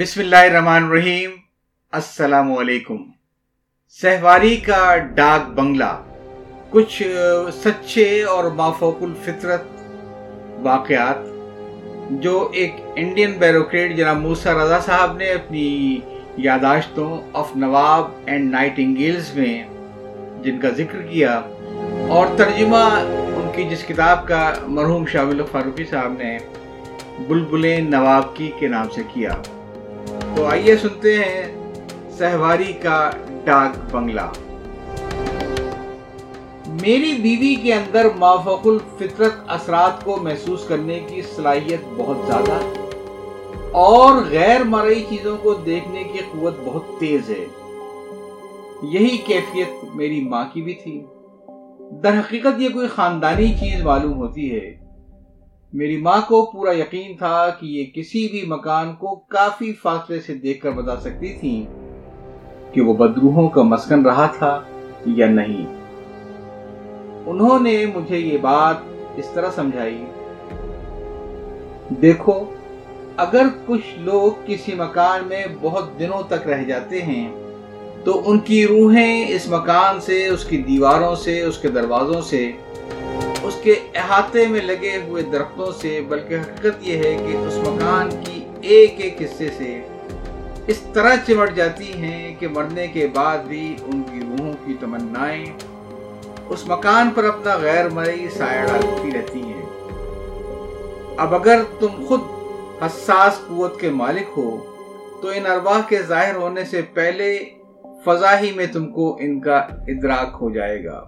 بسم اللہ الرحمن الرحیم۔ السلام علیکم۔ سہواری کا ڈاک بنگلہ۔ کچھ سچے اور مافوق الفطرت واقعات جو ایک انڈین بیروکریٹ جناب موسا رضا صاحب نے اپنی یاداشتوں of Nawab and nightingales میں جن کا ذکر کیا اور ترجمہ ان کی جس کتاب کا مرحوم شاول فاروقی صاحب نے بلبلیں نواب کی کے نام سے کیا۔ تو آئیے سنتے ہیں سہواری کا ڈاک بنگلہ۔ میری بیوی کے اندر مافوق الفطرت اثرات کو محسوس کرنے کی صلاحیت بہت زیادہ اور غیر مرئی چیزوں کو دیکھنے کی قوت بہت تیز ہے۔ یہی کیفیت میری ماں کی بھی تھی۔ در حقیقت یہ کوئی خاندانی چیز معلوم ہوتی ہے۔ میری ماں کو پورا یقین تھا کہ یہ کسی بھی مکان کو کافی فاصلے سے دیکھ کر بتا سکتی تھی کہ وہ بدروہوں کا مسکن رہا تھا یا نہیں۔ انہوں نے مجھے یہ بات اس طرح سمجھائی۔ دیکھو، اگر کچھ لوگ کسی مکان میں بہت دنوں تک رہ جاتے ہیں، تو ان کی روحیں اس مکان سے، اس کی دیواروں سے، اس کے دروازوں سے اس کے احاطے میں لگے ہوئے درختوں سے، بلکہ حقیقت یہ ہے کہ اس مکان کی ایک ایک حصے سے اس طرح چمٹ جاتی ہیں کہ مرنے کے بعد بھی ان کی روحوں کی تمنائیں اس مکان پر اپنا غیر مرئی سایہ ڈالتی رہتی ہیں۔ اب اگر تم خود حساس قوت کے مالک ہو، تو ان ارواح کے ظاہر ہونے سے پہلے فضا ہی میں تم کو ان کا ادراک ہو جائے گا۔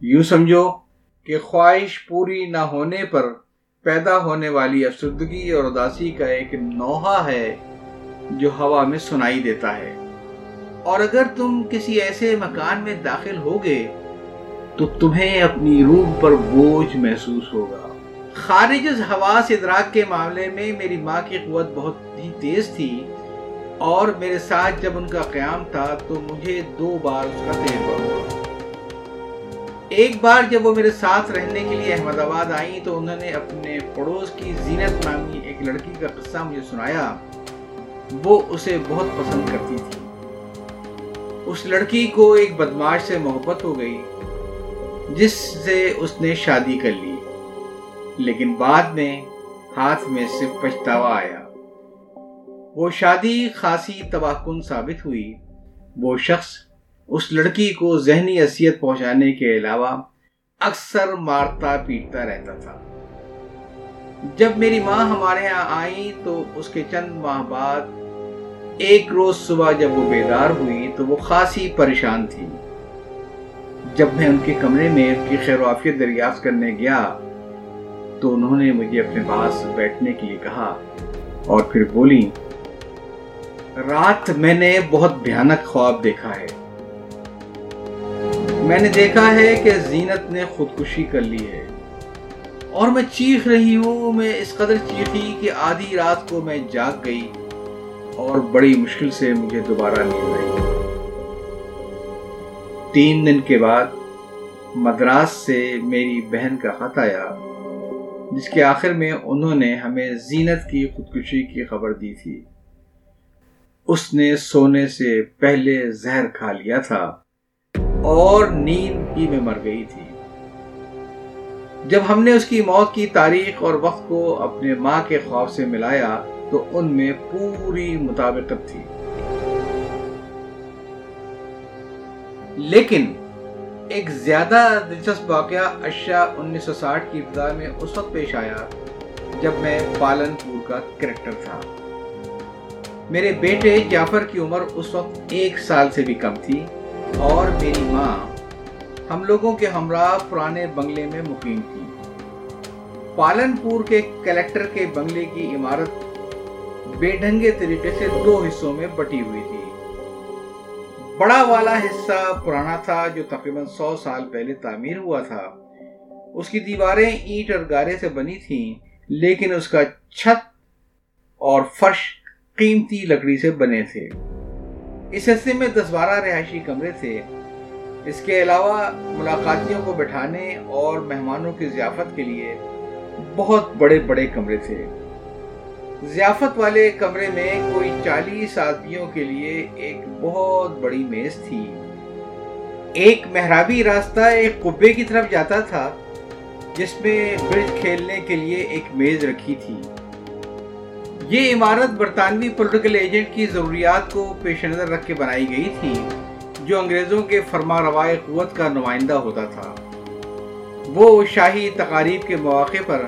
یوں سمجھو کہ خواہش پوری نہ ہونے پر پیدا ہونے والی افسردگی اور اداسی کا ایک نوحہ ہے جو ہوا میں سنائی دیتا ہے۔ اور اگر تم کسی ایسے مکان میں داخل ہوگے، تو تمہیں اپنی روح پر بوجھ محسوس ہوگا۔ خارج از حواس ادراک کے معاملے میں میری ماں کی قوت بہت ہی تیز تھی، اور میرے ساتھ جب ان کا قیام تھا تو مجھے دو بار اس کا ہوا۔ ایک بار جب وہ میرے ساتھ رہنے کے لیے احمد آباد آئیں تو انہوں نے اپنے پڑوس کی زینت نامی ایک لڑکی کا قصہ مجھے سنایا۔ وہ اسے بہت پسند کرتی تھی۔ اس لڑکی کو ایک بدماش سے محبت ہو گئی، جس سے اس نے شادی کر لی۔ لیکن بعد میں ہاتھ میں سے پچھتاوا آیا۔ وہ شادی خاصی تباہ کن ثابت ہوئی۔ وہ شخص اس لڑکی کو ذہنی اذیت پہنچانے کے علاوہ اکثر مارتا پیٹتا رہتا تھا۔ جب میری ماں ہمارے ہاں آئی تو اس کے چند ماہ بعد ایک روز صبح جب وہ بیدار ہوئی تو وہ خاصی پریشان تھی۔ جب میں ان کے کمرے میں ان کی خیر وافیت دریافت کرنے گیا تو انہوں نے مجھے اپنے پاس بیٹھنے کے لیے کہا اور پھر بولی، رات میں نے بہت بھیانک خواب دیکھا ہے۔ میں نے دیکھا ہے کہ زینت نے خودکشی کر لی ہے۔ اور میں چیخ رہی ہوں، میں اس قدر چیخی کہ آدھی رات کو میں جاگ گئی اور بڑی مشکل سے مجھے دوبارہ نیند آئی۔ تین دن کے بعد مدراس سے میری بہن کا خط آیا، جس کے آخر میں انہوں نے ہمیں زینت کی خودکشی کی خبر دی تھی۔ اس نے سونے سے پہلے زہر کھا لیا تھا۔ اور نیند ہی میں مر گئی تھی۔ جب ہم نے اس کی موت کی تاریخ اور وقت کو اپنے ماں کے خواب سے ملایا تو ان میں پوری مطابقت تھی۔ لیکن ایک زیادہ دلچسپ واقعہ اشیا انیس سو ساٹھ کی ابتدا میں اس وقت پیش آیا جب میں پالن پور کا کریکٹر تھا۔ میرے بیٹے جعفر کی عمر اس وقت ایک سال سے بھی کم تھی۔ اور میری ماں ہم لوگوں کے ہمراہ پرانے بنگلے میں مقیم تھی۔ پالن پور کے کلیکٹر کے بنگلے کی عمارت بے ڈھنگے طریقے سے دو حصوں میں بٹی ہوئی تھی۔ بڑا والا حصہ پرانا تھا جو تقریباً سو سال پہلے تعمیر ہوا تھا۔ اس کی دیواریں اینٹ اور گارے سے بنی تھیں، لیکن اس کا چھت اور فرش قیمتی لکڑی سے بنے تھے۔ اس حصے میں دس بارہ رہائشی کمرے تھے۔ اس کے علاوہ ملاقاتیوں کو بٹھانے اور مہمانوں کی ضیافت کے لیے بہت بڑے بڑے کمرے تھے۔ ضیافت والے کمرے میں کوئی چالیس آدمیوں کے لیے ایک بہت بڑی میز تھی۔ ایک محرابی راستہ ایک قبے کی طرف جاتا تھا، جس میں برج کھیلنے کے لیے ایک میز رکھی تھی۔ یہ عمارت برطانوی پولیٹیکل ایجنٹ کی ضروریات کو پیش نظر رکھ کے بنائی گئی تھی، جو انگریزوں کے فرما روائے قوت کا نمائندہ ہوتا تھا۔ وہ شاہی تقاریب کے مواقع پر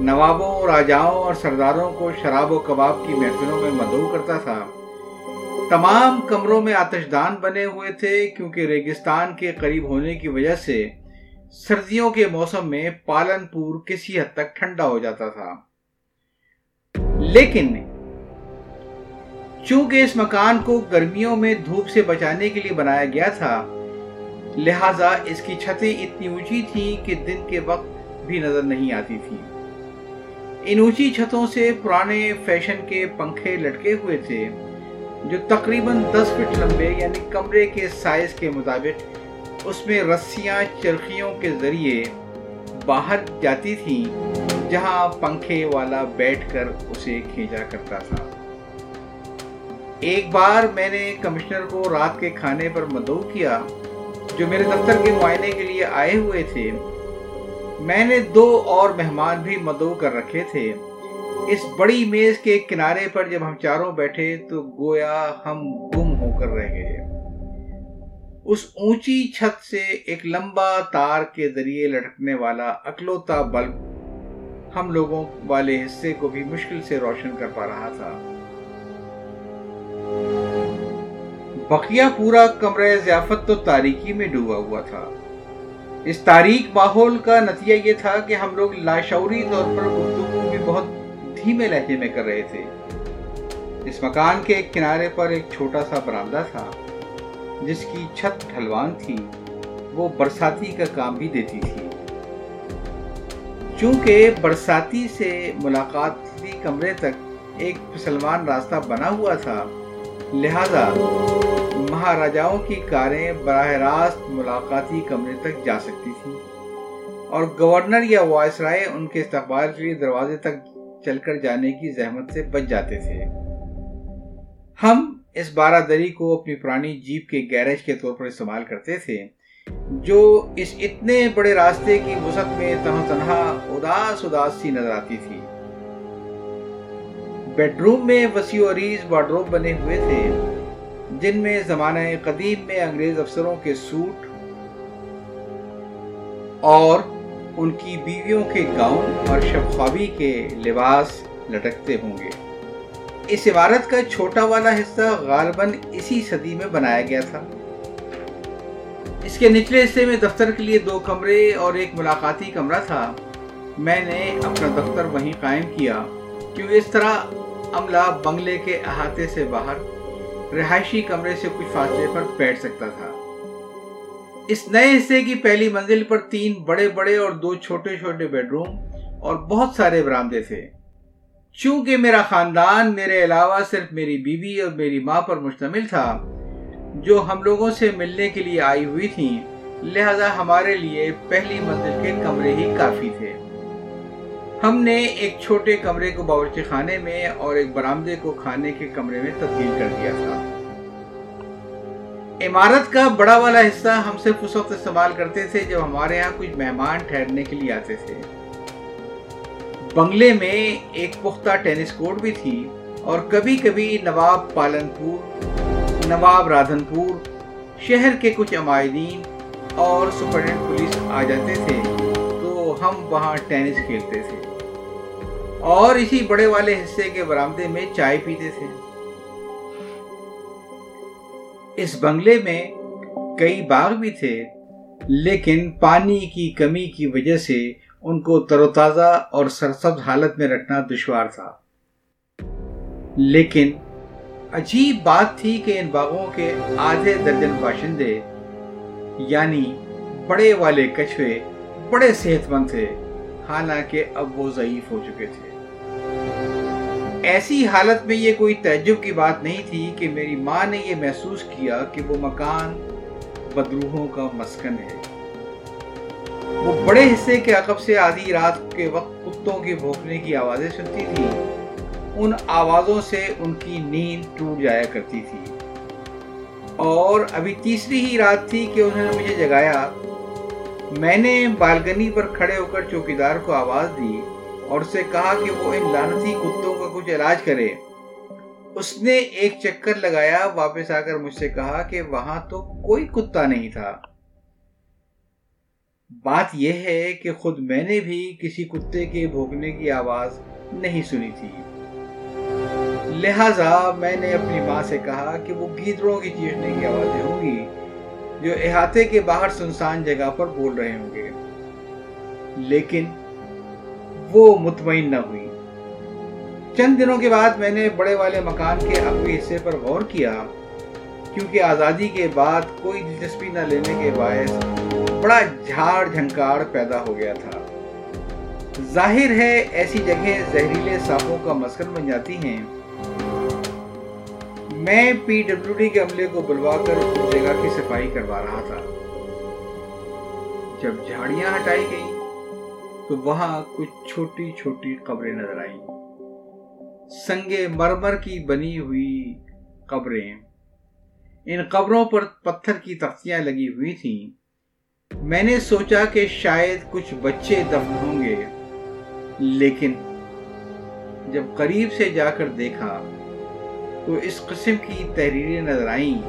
نوابوں، راجاؤں اور سرداروں کو شراب و کباب کی محفلوں میں مدعو کرتا تھا۔ تمام کمروں میں آتش دان بنے ہوئے تھے، کیونکہ ریگستان کے قریب ہونے کی وجہ سے سردیوں کے موسم میں پالن پور کسی حد تک ٹھنڈا ہو جاتا تھا۔ لیکن چونکہ اس مکان کو گرمیوں میں دھوپ سے بچانے کے لیے بنایا گیا تھا، لہٰذا اس کی چھتیں اتنی اونچی تھیں کہ دن کے وقت بھی نظر نہیں آتی تھی ان اونچی چھتوں سے پرانے فیشن کے پنکھے لٹکے ہوئے تھے، جو تقریباً دس فٹ لمبے یعنی کمرے کے سائز کے مطابق اس میں رسیاں، چرخیوں کے ذریعے باہر جاتی تھیں۔ جہاں پنکھے والا بیٹھ کر اسے کھینچا کرتا تھا۔ ایک بار میں نے کمشنر کو رات کے کھانے پر مدعو کیا، جو میرے دفتر کے معائنے کے لیے آئے ہوئے تھے۔ میں نے دو اور مہمان بھی مدعو کر رکھے تھے۔ اس بڑی میز کے کنارے پر جب ہم چاروں بیٹھے تو گویا ہم گم ہو کر رہ گئے۔ اس اونچی چھت سے ایک لمبا تار کے ذریعے لٹکنے والا اکلوتا بلب ہم لوگوں والے حصے کو بھی مشکل سے روشن کر پا رہا تھا۔ بقیہ پورا کمرہ ضیافت تو تاریکی میں ڈوبا ہوا تھا۔ اس تاریخ ماحول کا نتیجہ یہ تھا کہ ہم لوگ لاشعوری طور پر گفتگو بھی بہت دھیمے لہجے میں کر رہے تھے۔ اس مکان کے ایک کنارے پر ایک چھوٹا سا برآمدہ تھا، جس کی چھت ڈھلوان تھی۔ وہ برساتی کا کام بھی دیتی تھی۔ چونکہ برساتی سے ملاقاتی کمرے تک ایک سلمان راستہ بنا ہوا تھا، لہذا مہاراجاؤں کی کاریں براہ راست ملاقاتی کمرے تک جا سکتی تھیں اور گورنر یا وائس رائے ان کے استقبال کے لیے دروازے تک چل کر جانے کی زحمت سے بچ جاتے تھے۔ ہم اس بارہ دری کو اپنی پرانی جیپ کے گیرج کے طور پر استعمال کرتے تھے۔ جو اس اتنے بڑے راستے کی وسعت میں تنہا تنہا اداس اداس سی نظر آتی تھی۔ بیڈ روم میں وسیع عریض وارڈروب بنے ہوئے تھے، جن میں زمانہ قدیم میں انگریز افسروں کے سوٹ اور ان کی بیویوں کے گاؤن اور شب خوابی کے لباس لٹکتے ہوں گے۔ اس عمارت کا چھوٹا والا حصہ غالباً اسی صدی میں بنایا گیا تھا۔ اس کے نچلے حصے میں دفتر کے لیے دو کمرے اور ایک ملاقاتی کمرہ تھا۔ میں نے اپنا دفتر وہیں قائم کیا کیونکہ اس طرح عملہ بنگلے کے احاطے سے باہر، رہائشی کمرے سے کچھ فاصلے پر بیٹھ سکتا تھا۔ اس نئے حصے کی پہلی منزل پر تین بڑے بڑے اور دو چھوٹے چھوٹے بیڈ روم اور بہت سارے برامدے تھے۔ چونکہ میرا خاندان میرے علاوہ صرف میری بیوی اور میری ماں پر مشتمل تھا جو ہم لوگوں سے ملنے کے لیے آئی ہوئی تھیں، لہذا ہمارے لیے پہلی منزل کے کمرے ہی کافی تھے۔ ہم نے ایک چھوٹے کمرے کو باورچی خانے میں اور ایک برامدے کو کھانے کے کمرے میں تبدیل کر دیا تھا۔ عمارت کا بڑا والا حصہ ہم صرف اس وقت استعمال کرتے تھے جب ہمارے ہاں کچھ مہمان ٹھہرنے کے لیے آتے تھے۔ بنگلے میں ایک پختہ ٹینس کورٹ بھی تھی اور کبھی کبھی نواب پالن پور نواب رادھن پور شہر کے کچھ عمائدین اور سپرڈنٹ پولیس آ جاتے تھے تو ہم وہاں ٹینس کھیلتے تھے۔ اور اسی بڑے والے حصے کے برامدے میں چائے پیتے تھے۔ اس بنگلے میں کئی باغ بھی تھے، لیکن پانی کی کمی کی وجہ سے ان کو تر و تازہ اور سرسبز حالت میں رکھنا دشوار تھا۔ لیکن عجیب بات تھی کہ ان باغوں کے آدھے درجن باشندے یعنی بڑے والے کچھوے، بڑے صحت مند تھے، حالانکہ اب وہ ضعیف ہو چکے تھے۔ ایسی حالت میں یہ کوئی تعجب کی بات نہیں تھی کہ میری ماں نے یہ محسوس کیا کہ وہ مکان بدروہوں کا مسکن ہے۔ وہ بڑے حصے کے عقب سے آدھی رات کے وقت کتوں کی بھوکنے کی آوازیں سنتی تھی ان آوازوں سے ان کی نیند ٹوٹ جایا کرتی تھی۔ اور ابھی تیسری ہی رات تھی کہ انہوں نے مجھے جگایا۔ میں نے بالکنی پر کھڑے ہو کر چوکیدار کو آواز دی اور اسے کہا کہ وہ ان لانتی کتوں کا کچھ علاج کرے۔ اس نے ایک چکر لگایا، واپس آ کر مجھ سے کہا کہ وہاں تو کوئی کتا نہیں تھا۔ بات یہ ہے کہ خود میں نے بھی کسی کتے کے بھوکنے کی آواز نہیں سنی تھی۔ لہذا میں نے اپنی ماں سے کہا کہ وہ گیدڑوں کی چیخنے کی آوازیں ہوں گی جو احاطے کے باہر سنسان جگہ پر بول رہے ہوں گے۔ لیکن وہ مطمئن نہ ہوئی۔ چند دنوں کے بعد میں نے بڑے والے مکان کے اپنے حصے پر غور کیا، کیونکہ آزادی کے بعد کوئی دلچسپی نہ لینے کے باعث بڑا جھاڑ جھنکاڑ پیدا ہو گیا تھا۔ ظاہر ہے، ایسی جگہ زہریلے سانپوں کا مسکن بن جاتی ہیں۔ میں پی ڈبلیو ڈی کے عملے کو بلوا کر اس جگہ کی صفائی کروا رہا تھا۔ جب جھاڑیاں ہٹائی گئیں تو وہاں کچھ چھوٹی چھوٹی قبریں نظر آئیں۔ سنگے مرمر کی بنی ہوئی قبریں۔ ان قبروں پر پتھر کی تختیاں لگی ہوئی تھیں۔ میں نے سوچا کہ شاید کچھ بچے دفن ہوں گے۔ لیکن جب قریب سے جا کر دیکھا تو اس قسم کی تحریریں نظر آئیں۔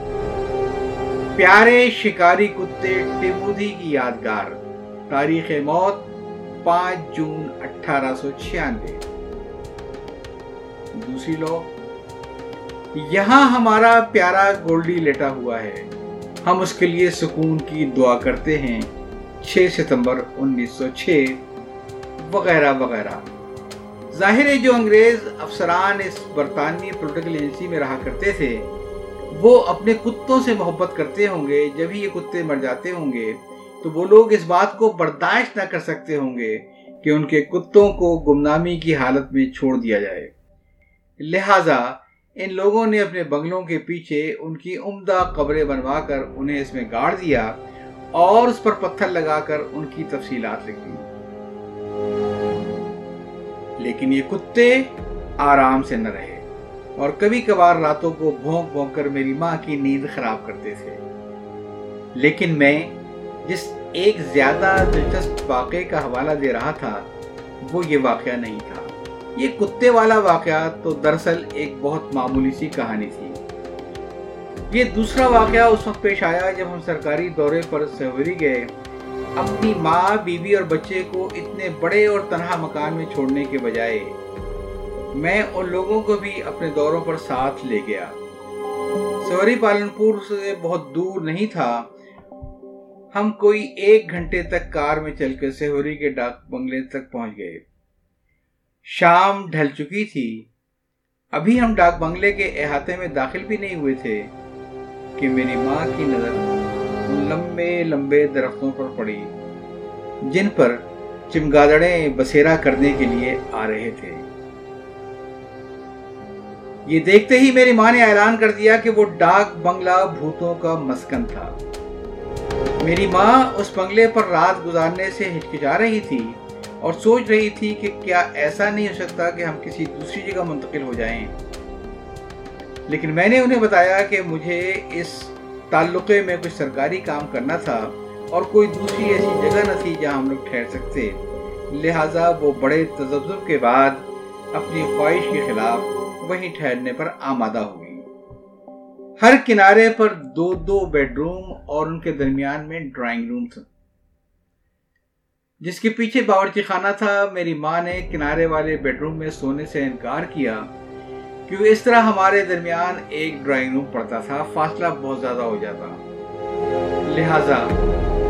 پیارے شکاری کتے ٹیمودی کی یادگار، تاریخ موت، پانچ جون اٹھارہ سو چھیانوے۔ دوسری لو یہاں ہمارا پیارا گولڈی لیٹا ہوا ہے۔ ہم اس کے لیے سکون کی دعا کرتے ہیں، چھ ستمبر انیس سو چھ، وغیرہ وغیرہ۔ ظاہر ہے جو انگریز افسران اس برطانوی پولیٹیکل ایجنسی میں رہا کرتے تھے، وہ اپنے کتوں سے محبت کرتے ہوں گے، جب ہی یہ کتے مر جاتے ہوں گے، تو وہ لوگ اس بات کو برداشت نہ کر سکتے ہوں گے کہ ان کے کتوں کو گمنامی کی حالت میں چھوڑ دیا جائے۔ لہذا، ان لوگوں نے اپنے بنگلوں کے پیچھے ان کی عمدہ قبریں بنوا کر انہیں اس میں گاڑ دیا اور اس پر پتھر لگا کر ان کی تفصیلات لکھ دی۔ لیکن یہ کتے آرام سے نہ رہے۔ اور کبھی کبھار راتوں کو بھونک بھونک کر میری ماں کی نیند خراب کرتے تھے۔ لیکن میں جس ایک زیادہ دلچسپ واقعے کا حوالہ دے رہا تھا، وہ یہ واقعہ نہیں تھا۔ یہ کتے والا واقعہ تو دراصل ایک بہت معمولی سی کہانی تھی۔ یہ دوسرا واقعہ اس وقت پیش آیا جب ہم سرکاری دورے پر سہوری گئے۔ اپنی ماں، بیوی اور بچے کو اتنے بڑے اور تنہا مکان میں چھوڑنے کے بجائے میں ان لوگوں کو بھی اپنے دوروں پر ساتھ لے گیا۔ سوری پالنپور سے بہت دور نہیں تھا۔ ہم کوئی ایک گھنٹے تک کار میں چل کر سہوری کے ڈاک بنگلے تک پہنچ گئے۔ شام ڈھل چکی تھی۔ ابھی ہم ڈاک بنگلے کے احاطے میں داخل بھی نہیں ہوئے تھے کہ میری ماں کی نظر لمبے لمبے درختوں پر پڑی، جن پر چمگادڑیں بسیرا کرنے کے لیے آ رہے تھے۔ یہ دیکھتے ہی میری ماں نے اعلان کر دیا کہ وہ ڈاک بنگلہ بھوتوں کا مسکن تھا۔ میری ماں اس بنگلے پر رات گزارنے سے ہچکچا رہی تھی اور سوچ رہی تھی کہ کیا ایسا نہیں ہو سکتا کہ ہم کسی دوسری جگہ منتقل ہو جائیں۔ لیکن میں نے انہیں بتایا کہ مجھے اس تعلقے میں کچھ سرکاری کام کرنا تھا اور کوئی دوسری ایسی جگہ نہ تھی جہاں ہم لوگ ٹھہر سکتے۔ لہٰذا وہ بڑے تجزب کے بعد اپنی خواہش کے خلاف وہیں ٹھہرنے پر آمادہ ہو گئی۔ ہر کنارے پر دو دو بیڈ روم اور ان کے درمیان میں ڈرائنگ روم تھا جس کے پیچھے باورچی خانہ تھا، میری ماں نے کنارے والے بیڈ روم میں سونے سے انکار کیا کیونکہ اس طرح ہمارے درمیان ایک ڈرائنگ روم پڑتا تھا، فاصلہ بہت زیادہ ہو جاتا۔ لہذا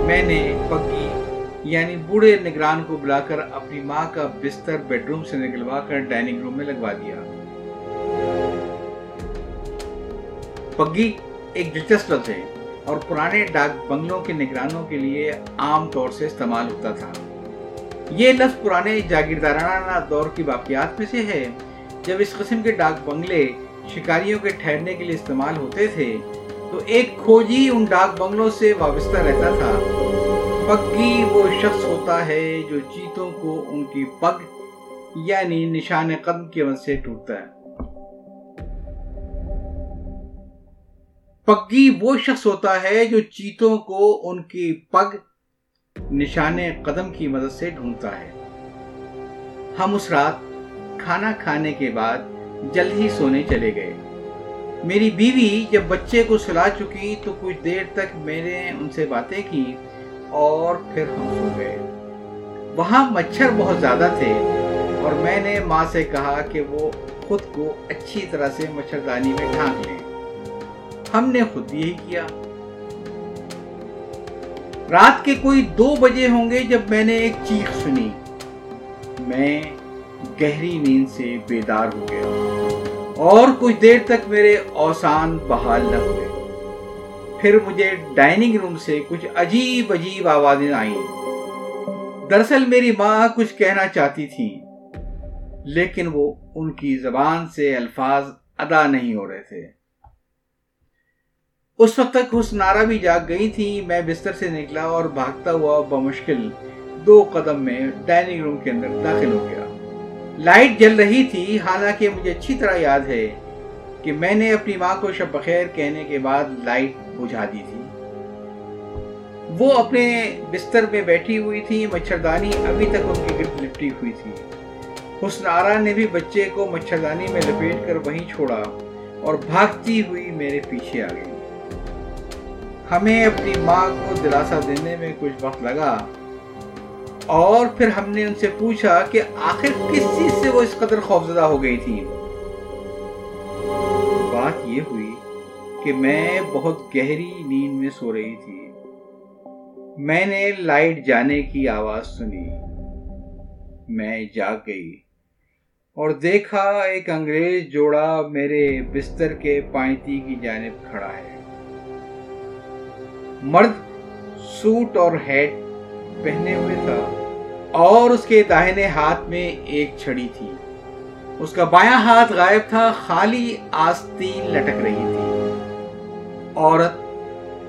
میں نے پگی یعنی بوڑھے نگران کو بلا کر اپنی ماں کا بستر بیڈ روم سے نکلوا کر ڈائننگ روم میں لگوا دیا۔ پگی ایک دلچسپ لفظ ہے اور پرانے ڈاک بنگلوں کے نگرانوں کے لیے عام طور سے استعمال ہوتا تھا۔ یہ لفظ پرانے جاگیردارانہ دور کی واقعات میں سے ہے۔ جب اس قسم کے ڈاک بنگلے شکاریوں کے ٹھہرنے کے لیے استعمال ہوتے تھے، تو ایک کھوجی ان ڈاک بنگلوں سے وابستہ رہتا تھا۔ پگی وہ شخص ہوتا ہے جو چیتوں کو ان کی پگ یعنی نشان قدم کی وجہ سے ٹوٹتا ہے۔ پگی وہ شخص ہوتا ہے جو چیتوں کو ان کی پگ نشان قدم کی مدد سے ڈھونڈتا ہے۔ ہم اس رات کھانا کھانے کے بعد جلد ہی سونے چلے گئے۔ میری بیوی جب بچے کو سلا چکی تو کچھ دیر تک میں نے ان سے باتیں کی اور پھر ہم سو گئے۔ وہاں مچھر بہت زیادہ تھے اور میں نے ماں سے کہا کہ وہ خود کو اچھی طرح سے مچھردانی میں ڈھانک لیں۔ ہم نے خود یہی کیا۔ رات کے کوئی دو بجے ہوں گے جب میں نے ایک چیخ سنی۔ میں گہری نیند سے بیدار ہو گیا۔ اور کچھ دیر تک میرے اوسان بحال نہ ہوئے۔ پھر مجھے ڈائننگ روم سے کچھ عجیب عجیب آوازیں آئیں۔ دراصل میری ماں کچھ کہنا چاہتی تھی لیکن وہ ان کی زبان سے الفاظ ادا نہیں ہو رہے تھے۔ اس وقت تک اس نارا بھی جاگ گئی تھی میں بستر سے نکلا اور بھاگتا ہوا بمشکل دو قدم میں ڈائننگ روم کے اندر داخل ہو گیا۔ لائٹ جل رہی تھی، حالانکہ مجھے اچھی طرح یاد ہے کہ میں نے اپنی ماں کو شب بخیر کہنے کے بعد لائٹ بجھا دی تھی۔ وہ اپنے بستر میں بیٹھی ہوئی تھی، مچھردانی ابھی تک ان کی گرد لپٹی ہوئی تھی۔ حسن آرا نے بھی بچے کو مچھردانی میں لپیٹ کر وہیں چھوڑا اور بھاگتی ہوئی میرے پیچھے آ گئی۔ ہمیں اپنی ماں کو دلاسا دینے میں کچھ وقت لگا۔ اور پھر ہم نے ان سے پوچھا کہ آخر کس چیز سے وہ اس قدر خوفزدہ ہو گئی تھی؟ بات یہ ہوئی کہ میں بہت گہری نیند میں سو رہی تھی۔ میں نے لائٹ جانے کی آواز سنی۔ میں جاگ گئی اور دیکھا ایک انگریز جوڑا میرے بستر کے پائنتی کی جانب کھڑا ہے۔ مرد سوٹ اور ہیٹ پہنے ہوئے تھا اور اس کے داہنے ہاتھ میں ایک چھڑی تھی۔ اس کا بایاں ہاتھ غائب تھا، خالی آستین لٹک رہی تھی۔ عورت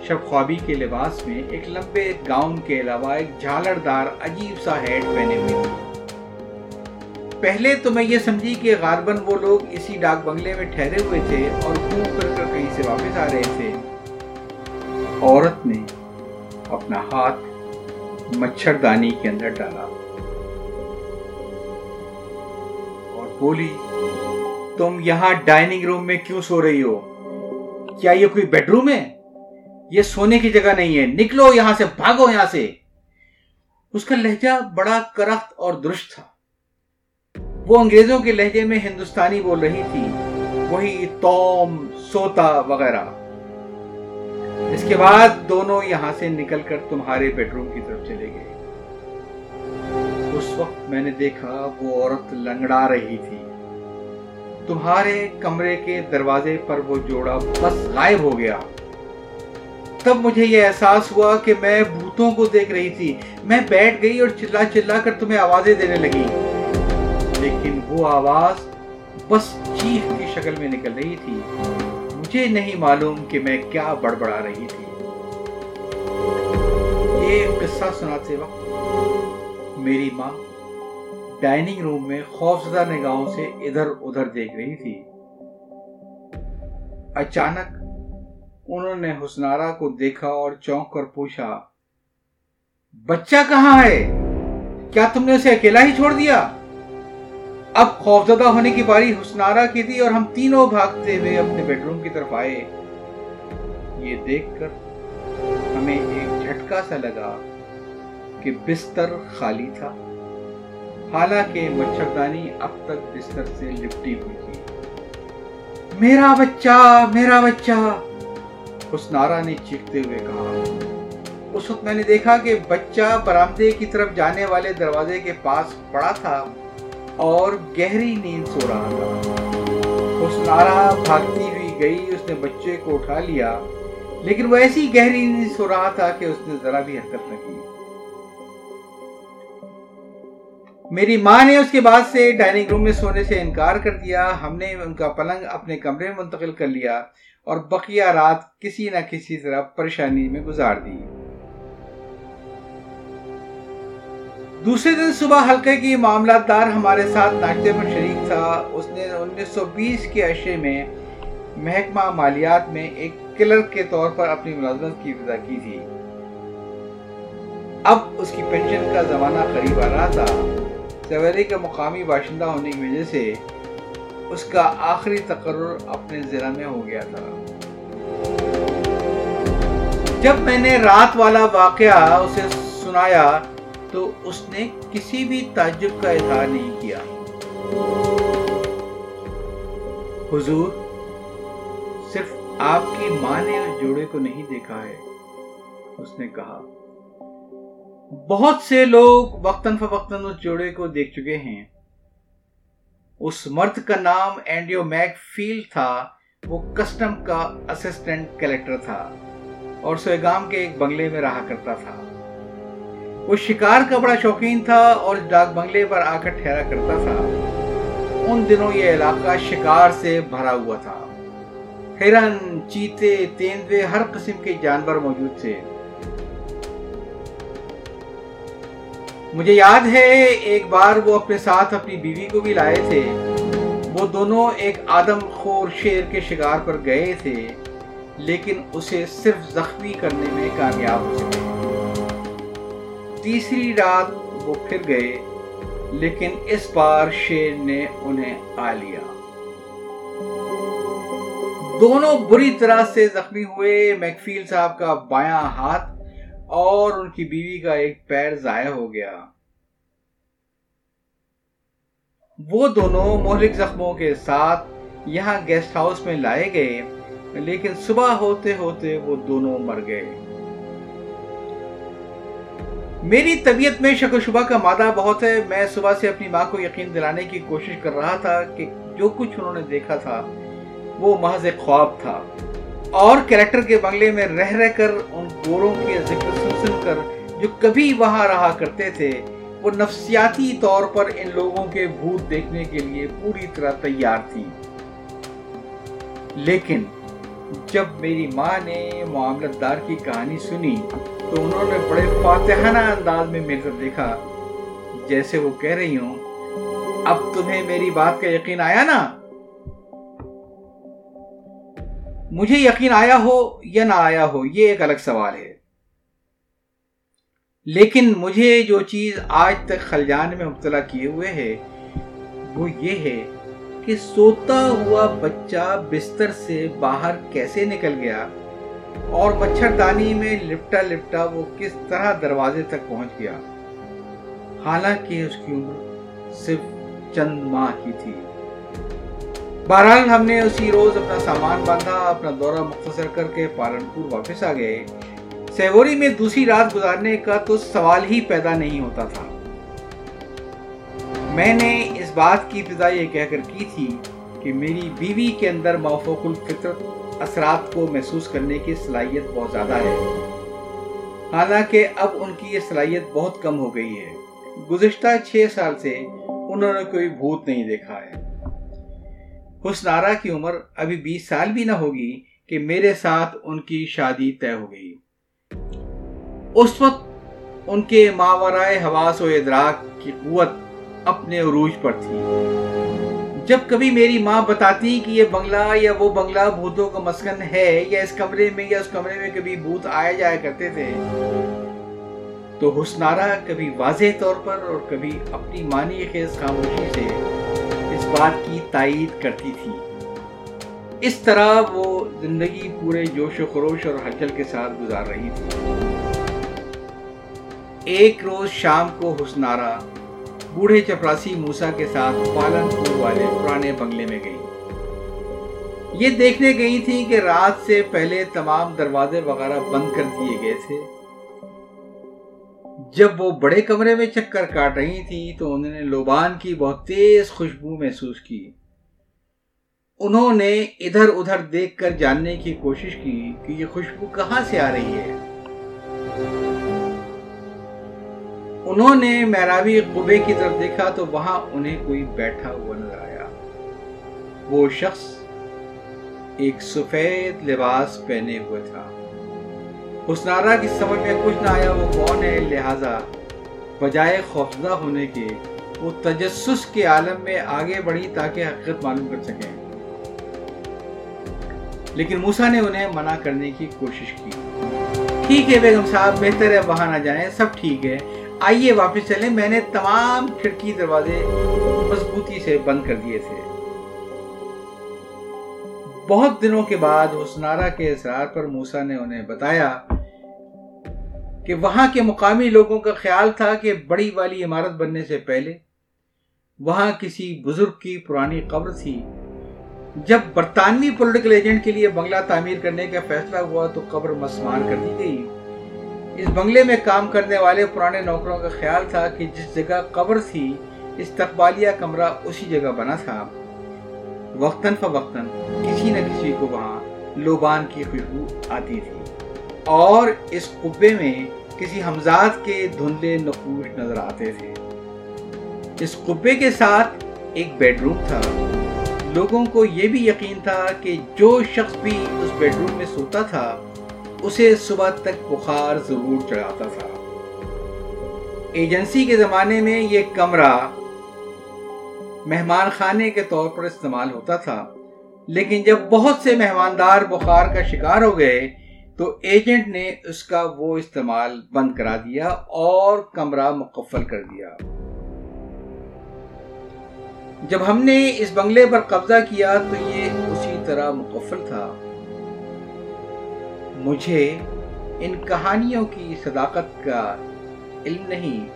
شب خوابی کے لباس میں ایک لمبے گاؤن کے علاوہ ایک جھالر دار عجیب سا ہیڈ پہنے ہوئی تھی۔ پہلے تو میں یہ سمجھی کہ غالباً وہ لوگ اسی ڈاک بنگلے میں ٹھہرے ہوئے تھے اور گھوم کر کر کہیں سے واپس آ رہے تھے۔ عورت نے اپنا ہاتھ مچھردانی کے اندر ڈالا اور بولی، تم یہاں ڈائننگ روم میں کیوں سو رہی ہو؟ کیا یہ کوئی بیڈ روم ہے؟ یہ سونے کی جگہ نہیں ہے۔ نکلو یہاں سے، بھاگو یہاں سے۔ اس کا لہجہ بڑا کرخت اور درست تھا۔ وہ انگریزوں کے لہجے میں ہندوستانی بول رہی تھی، وہی توم، سوتا وغیرہ۔ اس کے بعد دونوں یہاں سے نکل کر تمہارے بیڈ روم کی طرف چلے گئے۔ اس وقت میں نے دیکھا وہ عورت لنگڑا رہی تھی۔ تمہارے کمرے کے دروازے پر وہ جوڑا بس غائب ہو گیا۔ تب مجھے یہ احساس ہوا کہ میں بھوتوں کو دیکھ رہی تھی۔ میں بیٹھ گئی اور چلا چلا کر تمہیں آوازیں دینے لگی۔ لیکن وہ آواز بس چیخ کی شکل میں نکل رہی تھی۔ مجھے نہیں معلوم کہ میں کیا بڑبڑا رہی تھی۔ یہ قصہ سناتے وقت میری ماں ڈائننگ روم میں خوفزدہ نگاہوں سے ادھر ادھر دیکھ رہی تھی۔ اچانک انہوں نے حسنارا کو دیکھا اور چونک کر پوچھا، بچہ کہاں ہے؟ کیا تم نے اسے اکیلا ہی چھوڑ دیا؟ اب خوفزدہ ہونے کی باری حسنارا کی تھی اور ہم تینوں بھاگتے ہوئے اپنے بیڈ روم کی طرف آئے۔ یہ دیکھ کر ہمیں ایک جھٹکا سا لگا کہ بستر خالی تھا۔ حالانکہ مچھردانی اب تک بستر سے لپٹی ہوئی تھی۔ میرا بچہ میرا بچہ! اس نارا نے چیختے ہوئے کہا، اس وقت میں نے دیکھا کہ بچہ برامدے کی طرف جانے والے دروازے کے پاس پڑا تھا۔ اور گہری نیند سو رہا تھا۔ اس نارا بھاگتی ہوئی گئی، اس نے بچے کو اٹھا لیا، لیکن وہ ایسی گہری نیند سو رہا تھا کہ اس نے ذرا بھی حرکت نہ کی۔ میری ماں نے اس کے بعد سے ڈائننگ روم میں سونے سے انکار کر دیا۔ ہم نے ان کا پلنگ اپنے کمرے میں منتقل کر لیا اور بقیہ رات کسی نہ کسی طرح پریشانی میں گزار دی۔ دوسرے دن صبح حلقے کی معاملات دار ہمارے ساتھ ناشتے پر شریک تھا۔ اس نے انیس سو بیس کے عشرے میں محکمہ مالیات میں ایک کلرک کے طور پر اپنی ملازمت کی ابتدا کی تھی۔ اب اس کی پینشن کا زمانہ قریب آ رہا تھا۔ سویری کا مقامی باشندہ ہونے کی وجہ سے اس کا آخری تقرر اپنے ضلع میں ہو گیا تھا۔ جب میں نے رات والا واقعہ اسے سنایا تو اس نے کسی بھی تعجب کا اظہار نہیں کیا۔ حضور، صرف آپ کی ماں نے اس جوڑے کو نہیں دیکھا ہے۔ اس نے کہا، بہت سے لوگ وقتاً فوقتاً اس جوڑے کو دیکھ چکے ہیں۔ اس مرد کا نام اینڈیو میک فیل تھا۔ وہ کسٹم کا اسسٹنٹ کلیکٹر تھا اور سویگام کے ایک بنگلے میں رہا کرتا تھا۔ وہ شکار کا بڑا شوقین تھا اور ڈاک بنگلے پر آ کر ٹھہرا کرتا تھا۔ ان دنوں یہ علاقہ شکار سے بھرا ہوا تھا۔ ہرن، چیتے، تیندوے، ہر قسم کے جانور موجود تھے۔ مجھے یاد ہے، ایک بار وہ اپنے ساتھ اپنی بیوی کو بھی لائے تھے۔ وہ دونوں ایک آدم خور شیر کے شکار پر گئے تھے، لیکن اسے صرف زخمی کرنے میں کامیاب ہو سکے تیسری رات وہ پھر گئے، لیکن اس بار شیر نے انہیں آ لیا۔ دونوں بری طرح سے زخمی ہوئے، میکفیل صاحب کا بایاں ہاتھ اور ان کی بیوی کا ایک پیر ضائع ہو گیا۔ وہ دونوں مہلک زخموں کے ساتھ یہاں گیسٹ ہاؤس میں لائے گئے، لیکن صبح ہوتے ہوتے وہ دونوں مر گئے۔ میری طبیعت میں شک و شبہ کا مادہ بہت ہے۔ میں صبح سے اپنی ماں کو یقین دلانے کی کوشش کر رہا تھا کہ جو کچھ انہوں نے دیکھا تھا، وہ محض ایک خواب تھا۔ اور کریکٹر کے بنگلے میں رہ رہ کر ان گوروں کے ذکر سن سن کر جو کبھی وہاں رہا کرتے تھے، وہ نفسیاتی طور پر ان لوگوں کے بھوت دیکھنے کے لیے پوری طرح تیار تھی۔ لیکن جب میری ماں نے معاملت دار کی کہانی سنی تو انہوں نے بڑے فاتحانہ انداز میں میرے طرف دیکھا جیسے وہ کہہ رہی ہوں، اب تمہیں میری بات کا یقین آیا نا؟ مجھے یقین آیا ہو یا نہ آیا ہو، یہ ایک الگ سوال ہے۔ لیکن مجھے جو چیز آج تک خلجان میں مبتلا کیے ہوئے ہے، وہ یہ ہے کہ سوتا ہوا بچہ بستر سے باہر کیسے نکل گیا؟ اور مچھردانی میں لپٹا لپٹا وہ کس طرح دروازے تک پہنچ گیا۔ حالانکہ اس کی عمر صرف چند ماہ کی تھی۔ بہرحال ہم نے اسی روز اپنا سامان باندھا، اپنا دورہ مختصر کر کے پالنپور واپس آ گئے۔ سیوری میں دوسری رات گزارنے کا تو سوال ہی پیدا نہیں ہوتا تھا۔ میں نے اس بات کی ابتدا یہ کہہ کر کی تھی کہ میری بیوی کے اندر موفوق الفطرت اثرات کو محسوس کرنے کی صلاحیت بہت زیادہ ہے۔ حالانکہ اب ان کی یہ صلاحیت بہت کم ہو گئی ہے۔ گزشتہ چھ سال سے انہوں نے کوئی بھوت نہیں دیکھا ہے۔ حسنارا کی عمر ابھی بیس سال بھی نہ ہوگی کہ میرے ساتھ ان کی شادی طے ہو گئی۔ اس وقت ان کے ماورائے حواس و ادراک کی قوت اپنے عروج پر تھی۔ جب کبھی میری ماں بتاتی کہ یہ بنگلہ یا وہ بنگلہ بھوتوں کا مسکن ہے یا اس کمرے میں یا اس کمرے میں کبھی بھوت آیا جایا کرتے تھے، تو حسنارا کبھی واضح طور پر اور کبھی اپنی مانی خیز خاموشی سے اس بات کی تائید کرتی تھی۔ اس طرح وہ زندگی پورے جوش و خروش اور ہلچل کے ساتھ گزار رہی تھی۔ ایک روز شام کو حسنارا بوڑھے چپراسی موسا کے ساتھ پالن پور والے پرانے بنگلے میں گئی یہ دیکھنے گئی تھی کہ رات سے پہلے تمام دروازے وغیرہ بند کر دیے گئے تھے جب وہ بڑے کمرے میں چکر کاٹ رہی تھی تو انہوں نے لوبان کی بہت تیز خوشبو محسوس کی انہوں نے ادھر ادھر دیکھ کر جاننے کی کوشش کی کہ یہ خوشبو کہاں سے آ رہی ہے انہوں نے میراوی قبے کی طرف دیکھا تو وہاں انہیں کوئی بیٹھا ہوا نظر آیا۔ وہ شخص ایک سفید لباس پہنے ہوئے تھا۔ حسنارا کی سمجھ میں کچھ نہ آیا وہ کون ہے، لہذا بجائے خوفزدہ ہونے کے وہ تجسس کے عالم میں آگے بڑھی تاکہ حقیقت معلوم کر سکیں لیکن موسا نے انہیں منع کرنے کی کوشش کی۔ ٹھیک ہے بیگم صاحب، بہتر ہے، وہاں نہ جائیں، سب ٹھیک ہے۔ آئیے واپس چلیں۔ میں نے تمام کھڑکی دروازے مضبوطی سے بند کر دیے تھے۔ بہت دنوں کے بعد حسنارا کے اصرار پر موسا نے انہیں بتایا کہ وہاں کے مقامی لوگوں کا خیال تھا کہ بڑی والی عمارت بننے سے پہلے وہاں کسی بزرگ کی پرانی قبر تھی۔ جب برطانوی پولیٹیکل ایجنٹ کے لیے بنگلہ تعمیر کرنے کا فیصلہ ہوا تو قبر مسمار کر دی گئی۔ اس بنگلے میں کام کرنے والے پرانے نوکروں کا خیال تھا کہ جس جگہ قبر تھی، استقبالیہ کمرہ اسی جگہ بنا تھا۔ وقتاً فوقتاً کسی نہ کسی کو وہاں لوبان کی خوشبو آتی تھی۔ اور اس قبے میں کسی حمزاد کے دھندلے نقوش نظر آتے تھے۔ اس قبے کے ساتھ ایک بیڈ روم تھا۔ لوگوں کو یہ بھی یقین تھا کہ جو شخص بھی اس بیڈ روم میں سوتا تھا اسے صبح تک بخار ضرور چڑھاتا تھا۔ ایجنسی کے زمانے میں یہ کمرہ مہمان خانے کے طور پر استعمال ہوتا تھا، لیکن جب بہت سے مہماندار بخار کا شکار ہو گئے، تو ایجنٹ نے اس کا وہ استعمال بند کرا دیا اور کمرہ مقفل کر دیا۔ جب ہم نے اس بنگلے پر قبضہ کیا تو یہ اسی طرح مقفل تھا۔ مجھے ان کہانیوں کی صداقت کا علم نہیں۔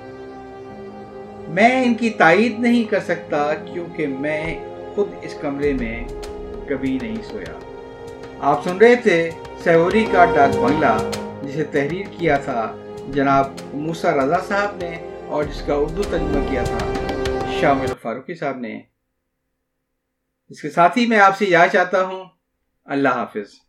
میں ان کی تائید نہیں کر سکتا کیونکہ میں خود اس کمرے میں کبھی نہیں سویا۔ آپ سن رہے تھے سیوری کا ڈاک بنگلہ، جسے تحریر کیا تھا جناب موسا رضا صاحب نے اور جس کا اردو ترجمہ کیا تھا شامل فاروقی صاحب نے۔ اس کے ساتھ ہی میں آپ سے یاد چاہتا ہوں۔ اللہ حافظ۔